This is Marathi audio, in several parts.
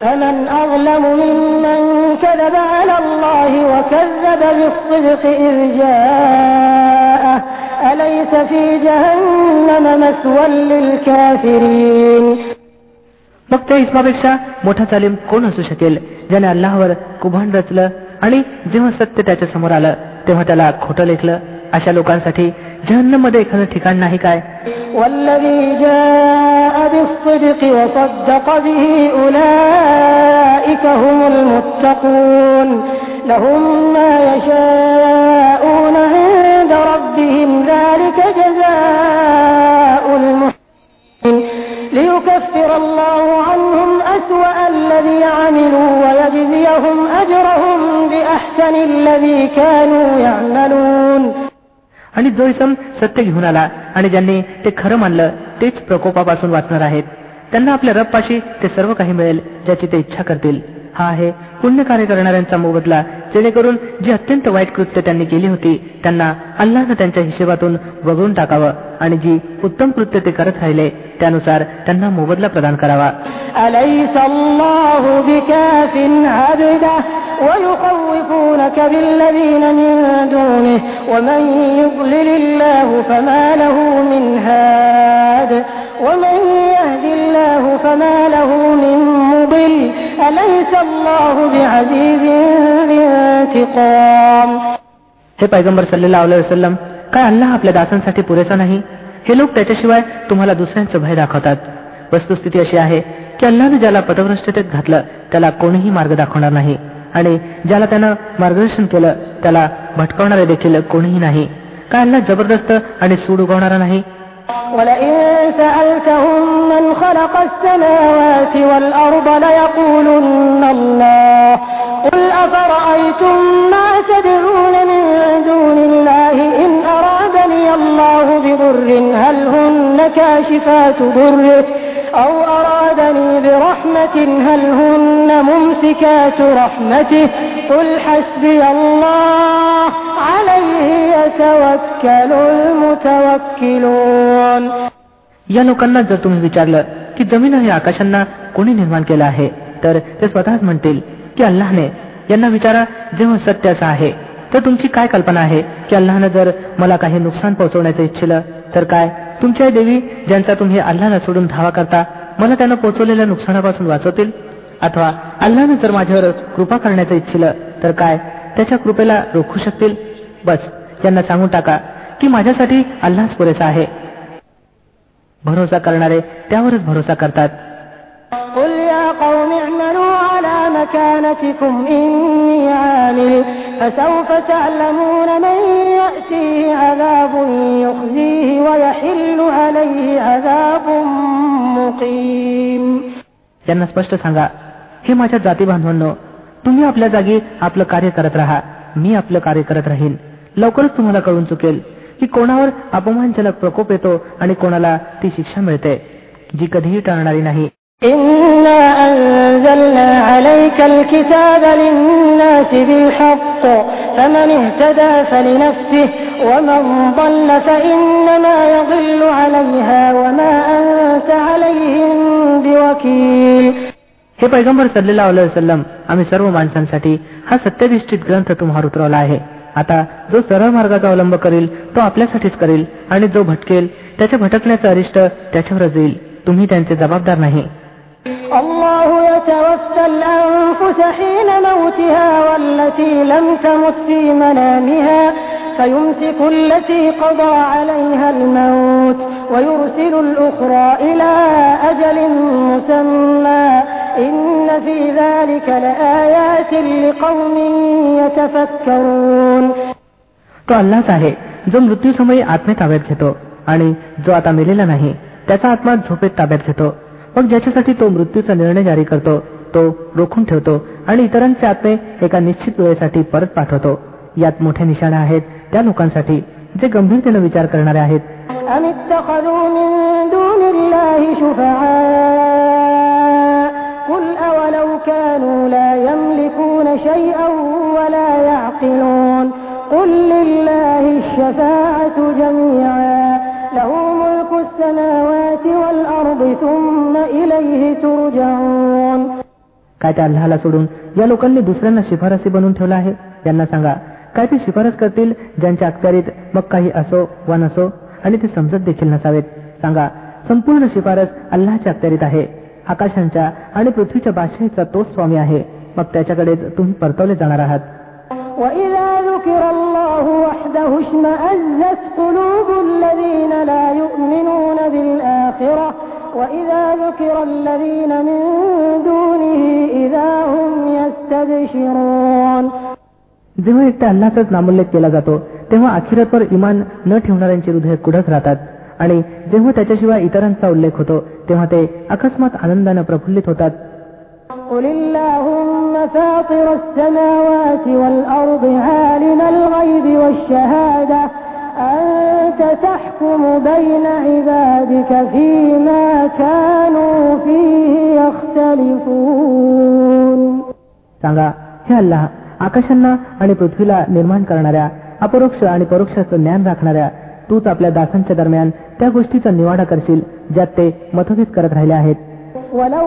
فمن أظلم ممن كذب على الله وكذب بالصدق إذ جاءه أليس في جهنم مسوى للكافرين मग त्या इस्मापेक्षा मोठा चालीम कोण असू शकेल ज्याने अल्लाहवर कुभांड रचलं आणि जेव्हा सत्य त्याच्या समोर आलं तेव्हा त्याला खोटं लेखलं अशा लोकांसाठी जहन्नम मध्ये एखादं ठिकाण नाही काय والذي جاء بالصدق وصدق به أولئك هم المتقون لهم ما يشاءون عند ربهم ذلك جزاء المحسنين ليكفر الله عنهم أسوأ الذي عملوا ويجزيهم أجرهم بأحسن الذي كانوا يعملون आणि जो इसम सत्य घेऊन आला आणि ज्यांनी ते खरं मानलं तेच प्रकोपापासून वाचणार आहेत. त्यांना आपल्या रबपाशी ते सर्व काही मिळेल ज्याची ते इच्छा करतील. हा आहे पुण्यकार्य करणाऱ्यांचा मोबदला जेणेकरून जी अत्यंत वाईट कृत्य त्यांनी केली होती त्यांना अल्लानं त्यांच्या हिशेबातून वगळून टाकावं आणि जी उत्तम कृत्य ते करत राहिले त्यानुसार त्यांना मोबदला प्रदान करावा. أليس الله بكاف عبده ويخوفونك بالذين من دونه ومن يضلل الله فما له من هاد ومن يهد الله فما له من مضل أليس الله بعزيز ذي انتقام हे पैगंबर सल्लेला वसलम काय अल्लाह आपल्या दासांसाठी पुरेसा नाही हे लोक त्याच्याशिवाय तुम्हाला दुसऱ्यांचं भय दाखवतात वस्तुस्थिती अशी आहे की अल्लानं ज्याला पदभ्रष्टतेत घातलं त्याला कोणीही मार्ग दाखवणार नाही आणि ज्याला त्यानं मार्गदर्शन केलं त्याला भटकवणारे देखील कोणीही नाही काय अल्लाह जबरदस्त आणि सूड उगवणारा नाही ولئن سألتهم من خلق السماوات والأرض ليقولن الله قل أفرأيتم ما تدعون من دون الله إن أرادني الله بضر هل هن كاشفات ضره أو أرادني برحمة هل هن ممسكات رحمته قل حسبي الله عليه يتوكل المتوكلون या लोकांना जर तुम्ही विचारलं की जमीन आणि आकाशांना कोणी निर्माण केलं आहे तर ते स्वतःच म्हणतील की अल्लाहने यांना विचारा जेव्हा सत्य असं आहे तर तुमची काय कल्पना आहे की अल्लाहनं जर मला काही नुकसान पोहोचवण्याचं इच्छिलं तर काय तुमच्या देवी ज्यांचा तुम्ही अल्लाहला सोडून धावा करता मला त्यानं पोहोचवलेल्या नुकसानापासून वाचवतील अथवा अल्लानं जर माझ्यावर कृपा करण्याचं इच्छिलं तर काय त्याच्या कृपेला रोखू शकतील बस यांना सांगून टाका की माझ्यासाठी अल्लाच पुरेसा आहे भरोसा करणारे त्यावरच भरोसा करतात قل يا قوم اعملوا على مكانتكم إني عامل فسوف تعلمون من يأتيه عذاب يخزيه ويحل عليه عذاب مقيم त्यांना स्पष्ट सांगा हे माझ्या जाती बांधवांनो तुम्ही आपल्या जागी आपलं कार्य करत राहा मी आपलं कार्य करत राहीन लवकरच तुम्हाला कळून चुकेल की कोणावर अपमानजनक प्रकोप येतो आणि कोणाला ती शिक्षा मिळते जी कधीही टळणारी नाही إنا أنزلنا عليك الكتاب للناس بالحق فمن اهتدى فلنفسه ومن ضل فإنما يضل عليها وما أنت عليهم بوكيل हे पैगंबर सल्लेला वसलम आम्ही सर्व माणसांसाठी हा सत्यनिष्ठित ग्रंथ तुम्हाला उतरवला आहे आता जो सरळ मार्गाचा अवलंब करेल तो आपल्यासाठीच करेल आणि जो भटकेल त्याच्या भटकण्याचं अरिष्ट त्याच्यावरच येईल तुम्ही त्यांचे जबाबदार नाही الله يتوفى الأنفس حين موتها والتي لم تمت في منامها فيمسك التي قضى عليها الموت ويرسل الأخرى إلى أجل مسمى إن في ذلك لآيات لقوم يتفكرون तो अल्लाच आहे जो मृत्यूसमयी आत्मे ताब्यात घेतो आणि जो आता मेलेला नाही त्याचा आत्मा झोपेत ताब्यात घेतो मग ज्याच्यासाठी तो मृत्यूचा निर्णय जारी करतो तो रोखून ठेवतो आणि इतरांचे आत्मे एका निश्चित वेळेसाठी परत पाठवतो यात मोठ्या निशाणा आहेत त्या लोकांसाठी जे गंभीरतेने विचार करणारे आहेत أم اتخذوا من دون الله شفعاء قل أولو كانوا لا يملكون شيئا ولا يعقلون قل لله الشفاعة جميعا له ملك السماوات काय त्या अल्लाला सोडून या लोकांनी दुसऱ्यांना शिफारसी बनवून ठेवला आहे यांना सांगा काय ते शिफारस करतील ज्यांच्या अखत्यारीत मग काही असो वा नसो आणि ते समजत देखील नसावेत सांगा संपूर्ण शिफारस अल्लाच्या अखत्यारीत आहे आकाशांच्या आणि पृथ्वीच्या बादशाहीचा तोच स्वामी आहे मग त्याच्याकडेच तुम्ही परतवले जाणार आहात وإذا ذكر الله وحده اشمأزت قلوب الذين لا يؤمنون بالآخرة وإذا ذكر الذين من دونه إذا هم يستبشرون जेव्हा एकट्या अल्लाचाच नामोल्लेख केला जातो तेव्हा अखिरतवर इमान न ठेवणाऱ्यांची हृदय कुढत राहतात आणि जेव्हा त्याच्याशिवाय इतरांचा उल्लेख होतो तेव्हा ते अकस्मात आनंदानं प्रफुल्लित होतात قل اللهم فاطر السماوات والأرض عالم الغيب والشهادة أنت تحكم بين عبادك فيما كانوا فيه يختلفون सांगा हे अल्लाह आकाशांना आणि पृथ्वीला निर्माण करणाऱ्या अपरोक्ष आणि परोक्षाचं ज्ञान राखणाऱ्या तूच आपल्या दासांच्या दरम्यान त्या गोष्टीचा निवाडा करशील ज्यात ते मतभेद करत राहिले आहेत ولو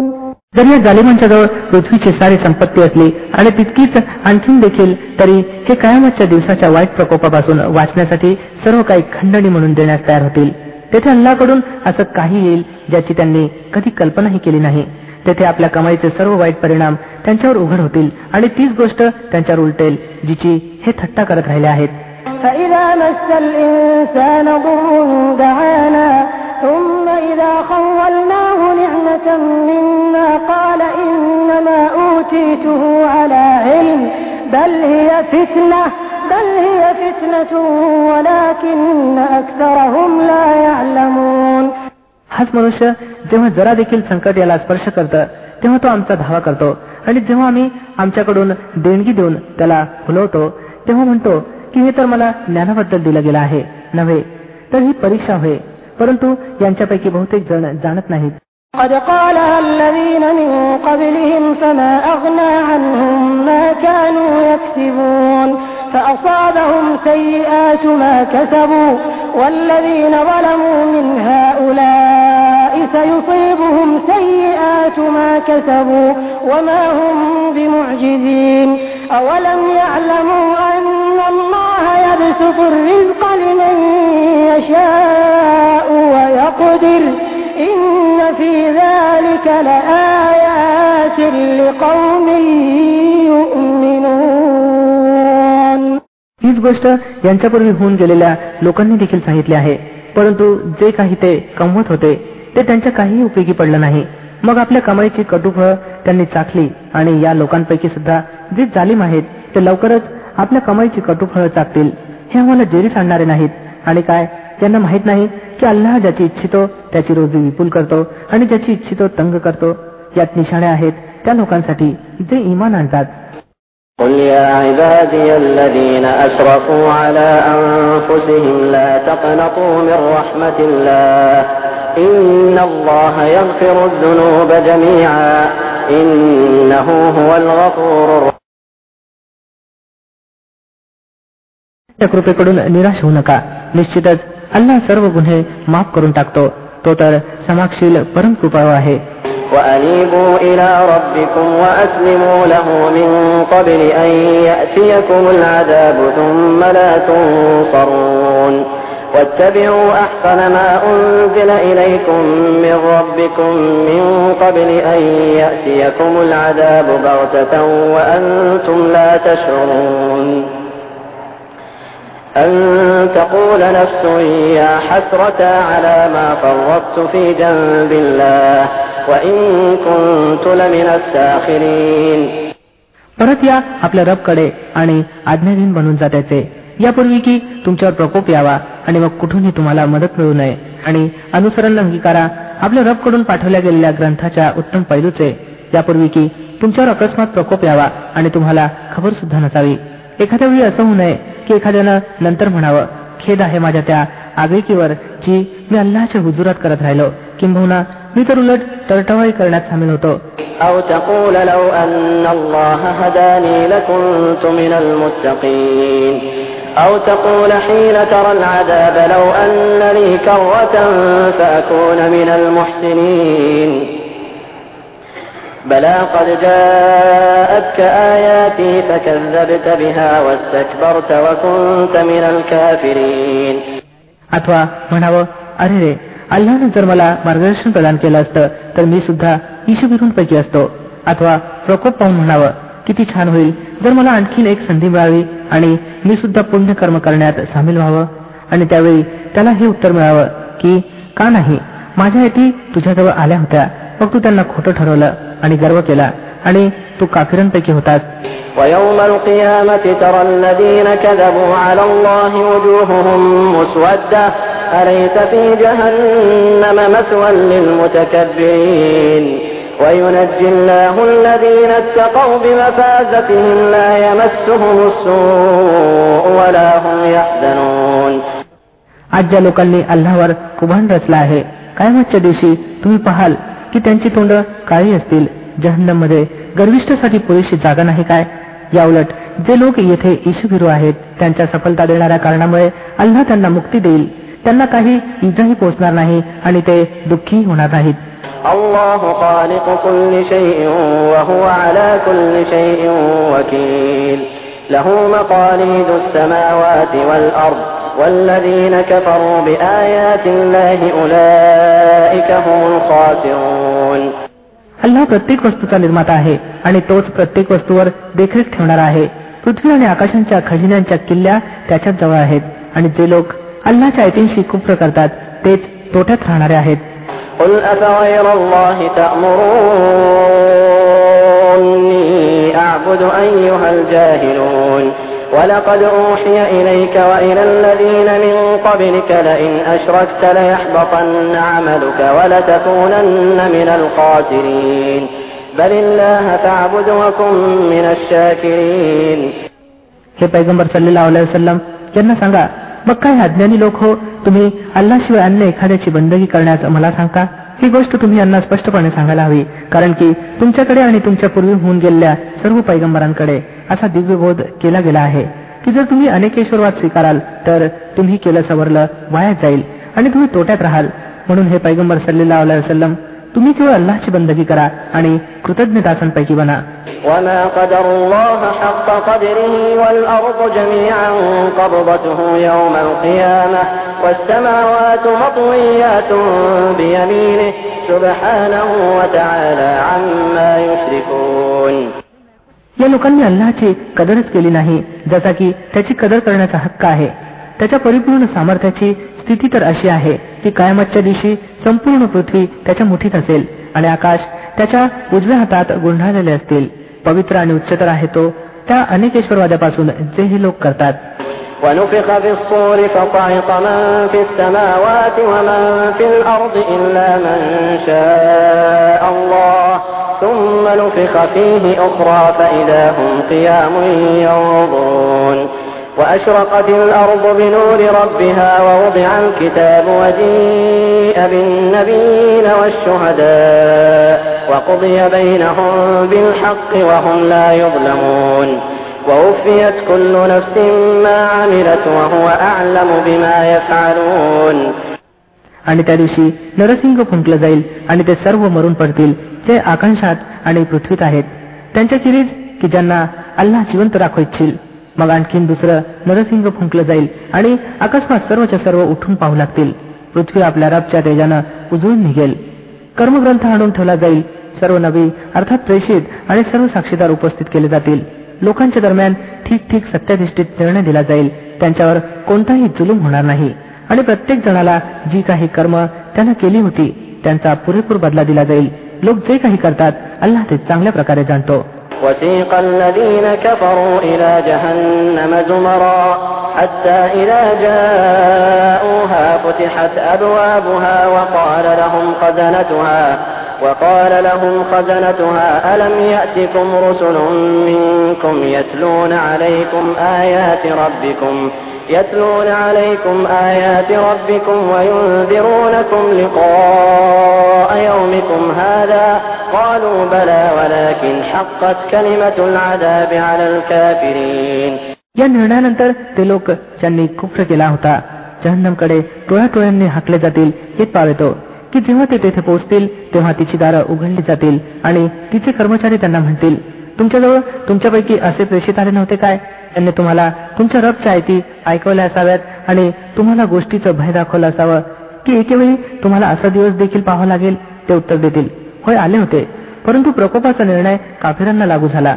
जर या जालिमांच्या जवळ पृथ्वीची सारी संपत्ती असली आणि तितकीच आणखीन देखील तरी हे कायमाच्या दिवसाच्या वाईट प्रकोपापासून वाचण्यासाठी सर्व काही खंडणी म्हणून देण्यास तयार होतील. तेथे अल्लाकडून असं काही येईल ज्याची त्यांनी कधी कल्पनाही केली नाही. तेथे आपल्या कमाईचे सर्व वाईट परिणाम त्यांच्यावर उघड होतील आणि तीच गोष्ट त्यांच्यावर उलटेल जिची हे थट्टा करत राहिले आहेत. فإذا مس الإنسان ضر دعانا ثم إذا خولناه نعمة منا قال إنما أوتيته على علم بل هي فتنة بل هي فتنة ولكن أكثرهم لا يعلمون हाच मनुष्य जेव्हा जरा देखील संकट याला स्पर्श करतं तेव्हा तो आमचा धावा करतो आणि जेव्हा आम्ही आमच्याकडून देणगी देऊन त्याला फुलवतो तेव्हा म्हणतो की हे तर मला ज्ञानाबद्दल दिलं गेलं आहे नव्हे तर ही परीक्षा होय परंतु यांच्यापैकी बहुतेक जण जाणत नाहीत قد قالها الذين من قبلهم فما أغنى عنهم ما كانوا يكسبون فأصابهم سيئات ما كسبوا والذين ظلموا من هؤلاء سيصيبهم سيئات ما كسبوا وما هم بمعجزين أولم يعلموا أن الله يبسط الرزق لمن يشاء ويقدر إن في ذلك لآيات لقوم يؤمنون हीच गोष्ट यांच्यापूर्वी होऊन गेलेल्या लोकांनी देखील सांगितली आहे परंतु जे काही ते कमवत होते ते त्यांच्या काहीही उपयोगी पडलं नाही मग आपल्या कमाईची कटुफळ त्यांनी चाखली आणि या लोकांपैकी सुद्धा जे जालिम आहेत ते लवकरच आपल्या कमाईची कटुफळ चाकतील हे आम्हाला जेरीस आणणारे नाहीत आणि काय त्यांना माहित नाही की अल्लाह ज्याची इच्छितो त्याची रोजी विपुल करतो आणि ज्याची इच्छितो तंग करतो यात निशाणे आहेत त्या लोकांसाठी जे इमान आणतात قل يا عبادي الذين أسرفوا على أنفسهم لا تقنطوا من رحمة الله إن الله يغفر الذنوب جميعا إنه هو الغفور कृपेकडून निराश होऊ नका निश्चितच अल्लाह सर्व गुन्हे माफ करून टाकतो तो तर समाक्षील परम कृपाळू आहे وأنيبوا إلى ربكم وأسلموا له من قبل أن يأتيكم العذاب ثم لا تنصرون واتبعوا أحسن ما أنزل إليكم من ربكم من قبل أن يأتيكم العذاب بغتة وأنتم لا تشعرون أن تقول نفس يا حسرة على ما فرطت في جنب الله وإن كنت لمن الساخرين परत या आपल्या रबकडे आणि आज्ञाधीन बनून जा त्याचे यापूर्वी की तुमच्यावर प्रकोप यावा आणि मग कुठूनही तुम्हाला मदत मिळू नये आणि अनुसरण अंगीकारा आपल्या रबकडून पाठवल्या गेलेल्या ग्रंथाच्या उत्तम पैलूचे यापूर्वी की तुमच्यावर अकस्मात प्रकोप यावा आणि तुम्हाला खबर सुद्धा नसावी एखाद्या वेळी असं होऊ नये की एखाद्यानं नंतर म्हणावं खेद आहे माझ्या त्या आगळीकीवर जी मी अल्लाच्या हुजुरात करत राहिलो किंबहुना मी तर उलट टळटवाळी करण्यात सामील होतो أو تقول لو أن الله هداني لكنت من المتقين أو تقول حين ترى العذاب لو أن لي كرة فأكون من المحسنين بلى قد جاءتك آياتي فكذبت بها واستكبرت وكنت من الكافرين अथवा म्हणावं अरे रे अल्लानं जर मला मार्गदर्शन प्रदान केलं असतं तर मी सुद्धा पैकी असतो अथवा प्रकोप पाहून म्हणावं किती छान होईल जर मला आणखीन एक संधी मिळावी आणि मी सुद्धा पुण्यकर्म करण्यात सामील व्हावं आणि त्यावेळी त्याला हे उत्तर मिळावं की का नाही माझ्या अटी तुझ्याजवळ आल्या होत्या फक्त त्यांना खोटं ठरवलं आणि गर्व केला आणि तू काफिरांपैकी होतास आज ज्या लोकांनी अल्लावर कुभांड रचला आहे. कायमातच्या दिवशी तुम्ही पाहाल की त्यांची तोंड काळी असतील मध्ये गर्विष्ठासाठी पुरेशी जागा नाही काय या उलट जे लोक येथे ईशुभिरू आहेत त्यांच्या सफलता देणाऱ्या कारणामुळे अल्लाह त्यांना मुक्ती देईल त्यांना काही इजाही पोचणार नाही आणि ते दुःखी होणार नाहीत الله خالق كل شيء وهو على كل شيء وكيل له مقاليد السماوات والأرض والذين كفروا بآيات الله أولئك هم الخاسرون अल्लाह प्रत्येक वस्तूचा निर्माता आहे आणि तोच प्रत्येक वस्तूवर देखरेख ठेवणार आहे पृथ्वी आणि आकाशांच्या खजिन्यांच्या किल्ल्या त्याच्याच जवळ आहेत आणि जे लोक अल्लाच्या ऐतींशी कुप्र करतात तेच तोट्यात राहणारे आहेत قل أفغير الله تأمروني أعبد أيها الجاهلون ولقد أوحي إليك وإلى الذين من قبلك لئن أشركت ليحبطن عملك ولتكونن من الخاسرين بل الله فاعبد وكن من الشاكرين हे पैगंबर सल्लेला वसलम यांना सांगा मग काय अज्ञानी लोक हो तुम्ही अल्लाशिवाय अन्य एखाद्याची बंदगी करण्यास मला सांगता ही गोष्ट तुम्ही यांना स्पष्टपणे सांगायला हवी कारण की तुमच्याकडे आणि तुमच्या पूर्वी होऊन गेलेल्या सर्व पैगंबरांकडे असा दिव्यबोध केला गेला आहे की जर तुम्ही अनेकेश्वरवाद स्वीकाराल तर तुम्ही केलं सवरलं वायात जाईल आणि तुम्ही तोट्यात राहाल म्हणून हे पैगंबर सल्लेला वसलम तुम्ही केवळ अल्लाची बंदगी करा आणि कृतज्ञतासांपैकी बना وما قدر الله حق قدره والأرض جميعا قبضته يوم القيامة والسماوات مطويات بيمينه سبحانه وتعالى عما يشركون या लोकांनी अल्लाची कदरच केली नाही जसा की त्याची कदर करण्याचा हक्क आहे त्याच्या परिपूर्ण सामर्थ्याची स्थिती तर अशी आहे की कायमतच्या दिवशी संपूर्ण पृथ्वी त्याच्या मुठीत असेल आणि आकाश त्याच्या उजव्या हातात गुंढाळलेले असतील पवित्र आणि उच्चतर आहे तो त्या अनेकेश्वरवाद्यापासून जे हे लोक करतात ونفخ في الصور فصعق من في السماوات ومن في الأرض إلا من شاء الله ثم نفخ فيه أخرى فإذا هم قيام ينظرون. وأشرقت الأرض بنور ربها ووضع الكتاب وجيء بالنبيين والشهداء وقضي بينهم بالحق وهم لا يظلمون. ووفيت كل نفس ما عملت وهو أعلم بما يفعلون. आणि त्या दिवशी नरसिंह फुंकलं जाईल आणि ते सर्व मरून पडतील. ते आकांक्षात आणि पृथ्वीत आहेत. त्यांच्या चिरीज की ज्यांना अल्लाह जिवंत राखू इच्छिल. मग आणखीन दुसरं नरसिंह फुंकलं जाईल आणि अकस्मात सर्वच्या सर्व उठून पाहू लागतील. पृथ्वी आपल्या रबच्या तेजानं उजळून निघेल. कर्मग्रंथ आणून ठेवला जाईल. सर्व नवी अर्थात प्रेषित आणि सर्व साक्षीदार उपस्थित केले जातील. लोकांच्या दरम्यान ठीक ठीक सत्याधिष्ठित निर्णय दिला जाईल. त्यांच्यावर कोणताही जुलूम होणार नाही. आणि प्रत्येक जणाला जी काही कर्म त्यानं केली होती त्यांचा पुरेपूर बदला दिला जाईल लोक जे काही करतात अल्लाह ते चांगल्या प्रकारे जाणतो وسيق الذين كفروا إلى جهنم زمرا حتى إذا جاءوها فتحت أبوابها وقال لهم خزنتها وقال لهم خزنتها ألم يأتكم رسل منكم يتلون عليكم آيات ربكم يتلون عليكم آيات ربكم وينذرونكم لقاء يومكم هذا قالوا بلى ولكن حقت كلمة العذاب على الكافرين या निर्णयानंतर ते लोक ज्यांनी कुफ्र केला होता जहन्नमकडे टोळ्या टोळ्यांनी हाकले जातील हे पावेतो की जेव्हा ते तेथे पोहोचतील तेव्हा तिची दारं उघडली जातील आणि तिचे कर्मचारी त्यांना म्हणतील तुमच्याजवळ तुमच्यापैकी असे प्रेषित आले नव्हते काय त्यांनी तुम्हाला तुमच्या रबच्या आयती ऐकवल्या असाव्यात आणि तुम्हाला गोष्टीचं भय दाखवलं असावं. की एकेवेळी तुम्हाला असा दिवस देखील पाहावा लागेल ते उत्तर देतील. होय आले होते. परंतु प्रकोपाचा निर्णय काफिरांना लागू झाला.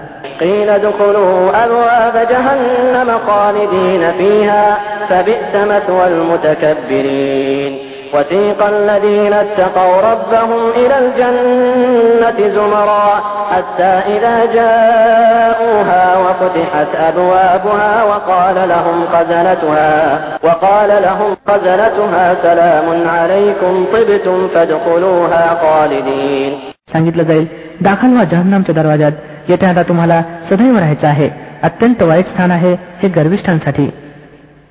قيل ادخلوا أبواب جهنم خالدين فيها فبئس مثوى المتكبرين وسيق الذين اتقوا ربهم إلى الجنة زمرا حتى إذا جاءوها وفتحت أبوابها وقال لهم خزنتها وقال لهم خزنتها سلام عليكم طبتم فادخلوها خالدين सांगितलं जाईल दाखल व्हा जहन्नामच्या दरवाजात येथे आता तुम्हाला सदैव राहायचं आहे अत्यंत वाईट स्थान आहे हे गर्विष्ठांसाठी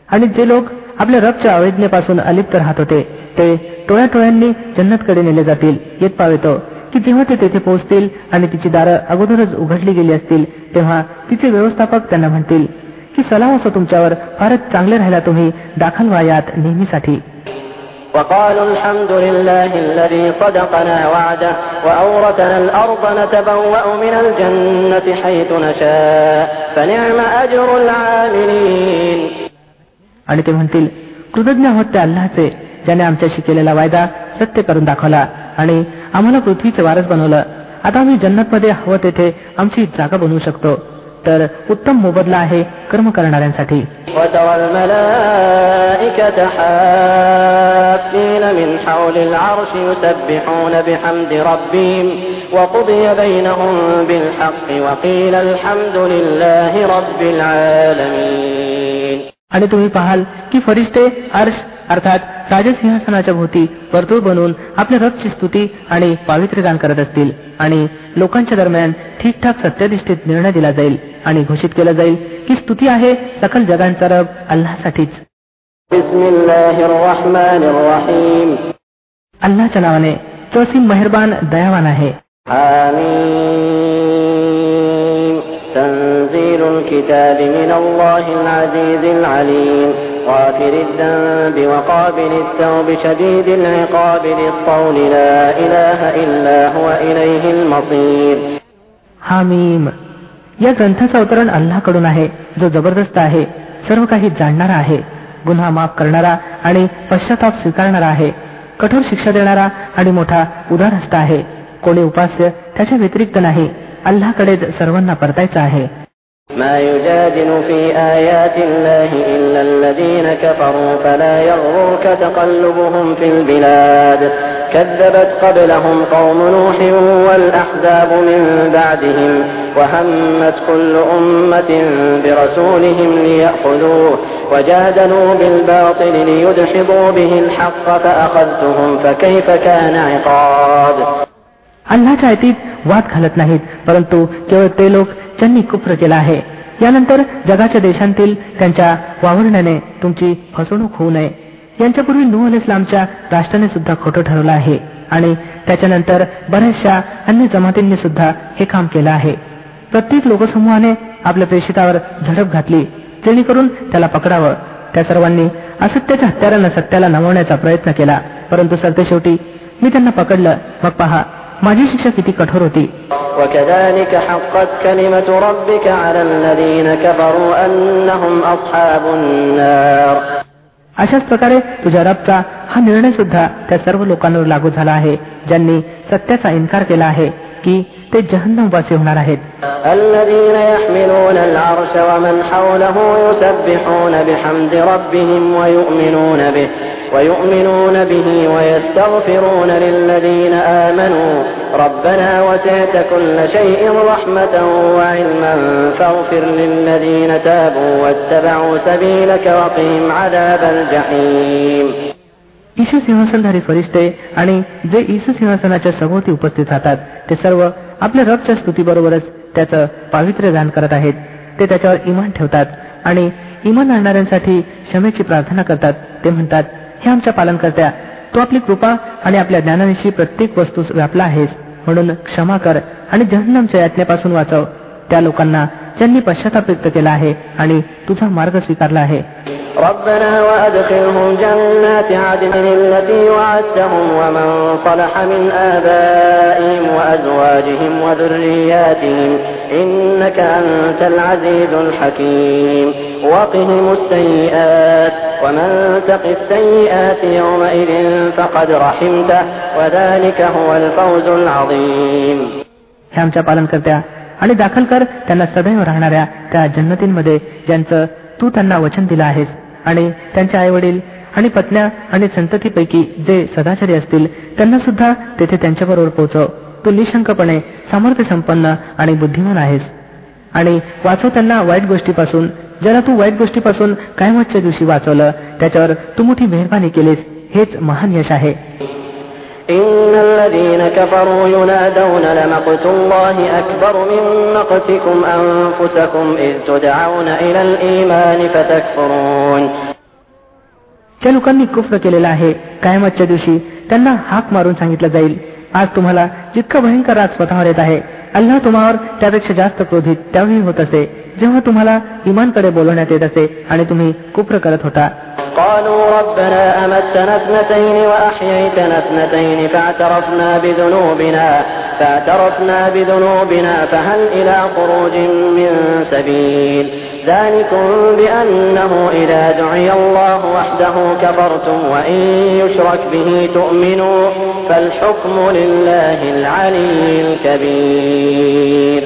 आणि जे लोक आपल्या रबच्या अवैज्ञेपासून अलिप्त राहत होते ते टोळ्या टोळ्यांनी जन्नतकडे नेले जातील येत पावेतो की जेव्हा ते तेथे पोहोचतील आणि तिची दारं अगोदरच उघडली गेली असतील तेव्हा तिचे व्यवस्थापक त्यांना म्हणतील की सलाम असो तुमच्यावर फारच चांगले राहिला तुम्ही दाखल व्हा यात नेहमीसाठी وقالوا الحمد لله الذي صدقنا وعده وأورثنا الأرض نتبوأ من الجنة حيث نشاء فنعم أجر العاملين आणि ते म्हणतील कृतज्ञ आहोत त्या अल्लाचे ज्याने आमच्याशी केलेला वायदा सत्य करून दाखवला आणि आम्हाला पृथ्वीचे वारस बनवलं. आता आम्ही जन्नतमध्ये हवं तेथे आमची जागा बनवू शकतो. तर उत्तम मोबदला आहे कर्म करणाऱ्यांसाठी. आणि तुम्ही पाहाल की फरिश्ते अर्श अर्थात राजसिंहासनाच्या भोवती वर्तुळ बनवून आपल्या रबची स्तुती आणि पावित्र्यदान करत असतील आणि लोकांच्या दरम्यान ठीकठाक सत्यनिष्ठित निर्णय दिला जाईल आणि घोषित केलं जाईल की स्तुती आहे सकल जगांचा रब अल्लासाठीच بسم الله الرحمن الرحيم अल्लाच्या नावाने तो असीम मेहरबान दयावान आहे حميم تنزيل الكتاب من الله العزيز العليم غافر الذنب وقابل التوب شديد العقاب ذي الطول لا إله إلا هو إليه المصير हामीम या ग्रंथाचं अवतरण अल्लाकडून आहे जो जबरदस्त आहे सर्व काही जाणणारा आहे गुन्हा माफ करणारा आणि पश्चाताप स्वीकारणारा आहे कठोर शिक्षा देणारा आणि मोठा उदारहस्त आहे कोणी उपास्य त्याच्या व्यतिरिक्त नाही अल्लाकडेच सर्वांना परतायचं आहे ما يجادل في آيات الله إلا الذين كفروا فلا يغرك تقلبهم في البلاد كذبت قبلهم قوم نوح والأحزاب من بعدهم وهمت كل أمة برسولهم ليأخذوه وجادلوا بالباطل ليدحضوا به الحق فأخذتهم فكيف كان عقاب अल्लाच्या आयतीत वाद घालत नाहीत परंतु केवळ ते लोक ज्यांनी कुप्र केला आहे. यानंतर जगाच्या देशांतील त्यांच्या वावरण्याने तुमची फसवणूक होऊ नये. यांच्यापूर्वी नूह अल इस्लामच्या राष्ट्राने सुद्धा खोटं ठरवलं आहे आणि त्याच्यानंतर बऱ्याचशा अन्य जमातींनी सुद्धा हे काम केलं आहे. प्रत्येक लोकसमूहाने आपल्या प्रेषितावर झडप घातली जेणेकरून त्याला पकडावं. त्या सर्वांनी असत्याच्या हत्यारानं सत्याला नमवण्याचा प्रयत्न केला. परंतु सरते शेवटी मी त्यांना पकडलं. मग पहा माझी शिक्षा किती कठोर होती. अशाच प्रकारे तुझ्या रबचा हा निर्णय सुद्धा त्या सर्व लोकांवर लागू झाला आहे ज्यांनी सत्याचा इन्कार केला आहे की ते जहन्नमवासी होणार आहेत الذين يحملون العرش ومن حوله يسبحون بحمد ربهم ويؤمنون به ويؤمنون به ويستغفرون للذين آمنوا ربنا وسعت كل شيء رحمة وعلما فاغفر للذين تابوا واتبعوا سبيلك وقهم عذاب الجحيم ईशू सिंहासनधारी फरिश्ते आणि जे ईसू सिंहासनाच्या सभोवती उपस्थित राहतात ते सर्व आपल्या रबच्या स्तुतीबरोबरच त्याचं पावित्र्य दान करत आहेत. ते त्याच्यावर इमान ठेवतात आणि इमान आणणाऱ्यांसाठी क्षमेची प्रार्थना करतात. ते म्हणतात हे आमच्या पालनकर्त्या तू आपली कृपा आणि आपल्या ज्ञानानिशी प्रत्येक वस्तूस व्यापला आहेस. म्हणून क्षमा कर आणि जहन्नमच्या यातनेपासून वाचव. त्या लोकांना ज्यांनी पश्चाताप व्यक्त केला आहे आणि तुझा मार्ग स्वीकारला आहे. ربنا وأدخلهم جنات عدن التي وعدتهم ومن صلح من آبائهم وأزواجهم وذرياتهم إنك أنت العزيز الحكيم وقهم السيئات ومن تق السيئات يومئذ فقد رحمته وذلك هو الفوز العظيم हे आमच्या पालनकर्त्या आणि दाखल कर त्यांना सदैव राहणाऱ्या त्या जन्नतींमध्ये ज्यांचं तू त्यांना वचन दिलं आहेस आणि त्यांचे आई वडील आणि पत्न्या आणि संततीपैकी जे सदाचारी असतील त्यांना सुद्धा तेथे त्यांच्याबरोबर पोहोचव. तू निशंकपणे सामर्थ्य संपन्न आणि बुद्धिमान आहेस. आणि वाचव त्यांना वाईट गोष्टीपासून. ज्याला तू वाईट गोष्टीपासून कायमतच्या दिवशी वाचवलं त्याच्यावर तू मोठी मेहरबानी केलीस हेच महान यश आहे. إن الذين كفروا ينادون لمقت الله أكبر من مقتكم أنفسكم إذ تدعون إلى الإيمان فتكفرون ज्या लोकांनी कुफ्र केलेला आहे कायमतच्या दिवशी त्यांना हाक मारून सांगितलं जाईल आज तुम्हाला जितका भयंकर राज स्वतःवर येत आहे अल्लाह तुम्हावर त्यापेक्षा जास्त क्रोधित त्यावेळी होत असे जेव्हा तुम्हाला इमानकडे बोलवण्यात येत असे आणि तुम्ही कुप्र करत होता قالوا ربنا أمتنا اثنتين وأحييتنا اثنتين فاعترفنا بذنوبنا فاعترفنا بذنوبنا فهل إلى خروج من سبيل ذلكم بأنه إذا دعي الله وحده كفرتم وإن يشرك به تؤمنوا فالحكم لله العلي الكبير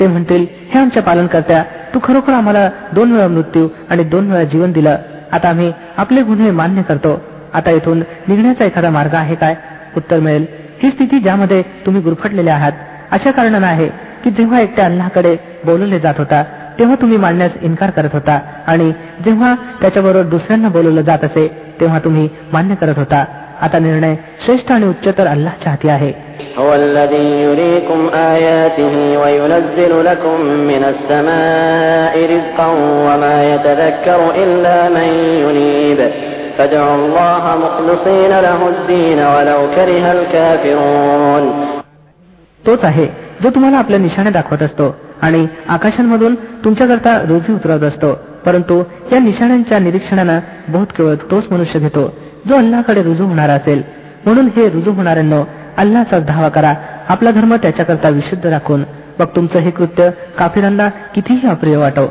ते म्हणतील हे आमच्या पालनकर्त्या तू खरोखर आम्हाला दोन वेळा मृत्यू आणि दोन वेळा जीवन दिलं आता आम्ही आपले गुन्हे मान्य करतो. आता इथून निघण्याचा एखादा मार्ग आहे काय? उत्तर मिळेल. ही स्थिती ज्यामध्ये तुम्ही गुरफटलेले आहात अशा कारणानं आहे की जेव्हा एकट्या अल्लाकडे बोलवले जात होता तेव्हा तुम्ही मांडण्यास इन्कार करत होता आणि जेव्हा त्याच्याबरोबर दुसऱ्यांना बोलवलं जात असे तेव्हा तुम्ही मान्य करत होता. आता निर्णय श्रेष्ठ आणि उच्चतर अल्लाच्या हाती आहे. هو الذي يريكم آياته وينزل لكم من السماء رزقا وما يتذكر إلا من ينيب فادعوا الله مخلصين له الدين ولو كره الكافرون तोच आहे जो तुम्हाला आपल्या निशाणे दाखवत असतो आणि आकाशांमधून तुमच्याकरता रोजी उतरवत असतो परंतु या निशाण्यांच्या निरीक्षणानं बहुत केवळ तोच मनुष्य घेतो जो अल्लाकडे रुजू होणारा असेल म्हणून हे रुजू होणाऱ्यांनो अल्लाचाच धावा करा. आपला धर्म त्याच्याकरता विशुद्ध राखून. मग तुमचं हे कृत्य काफिरांना कितीही अप्रिय वाटव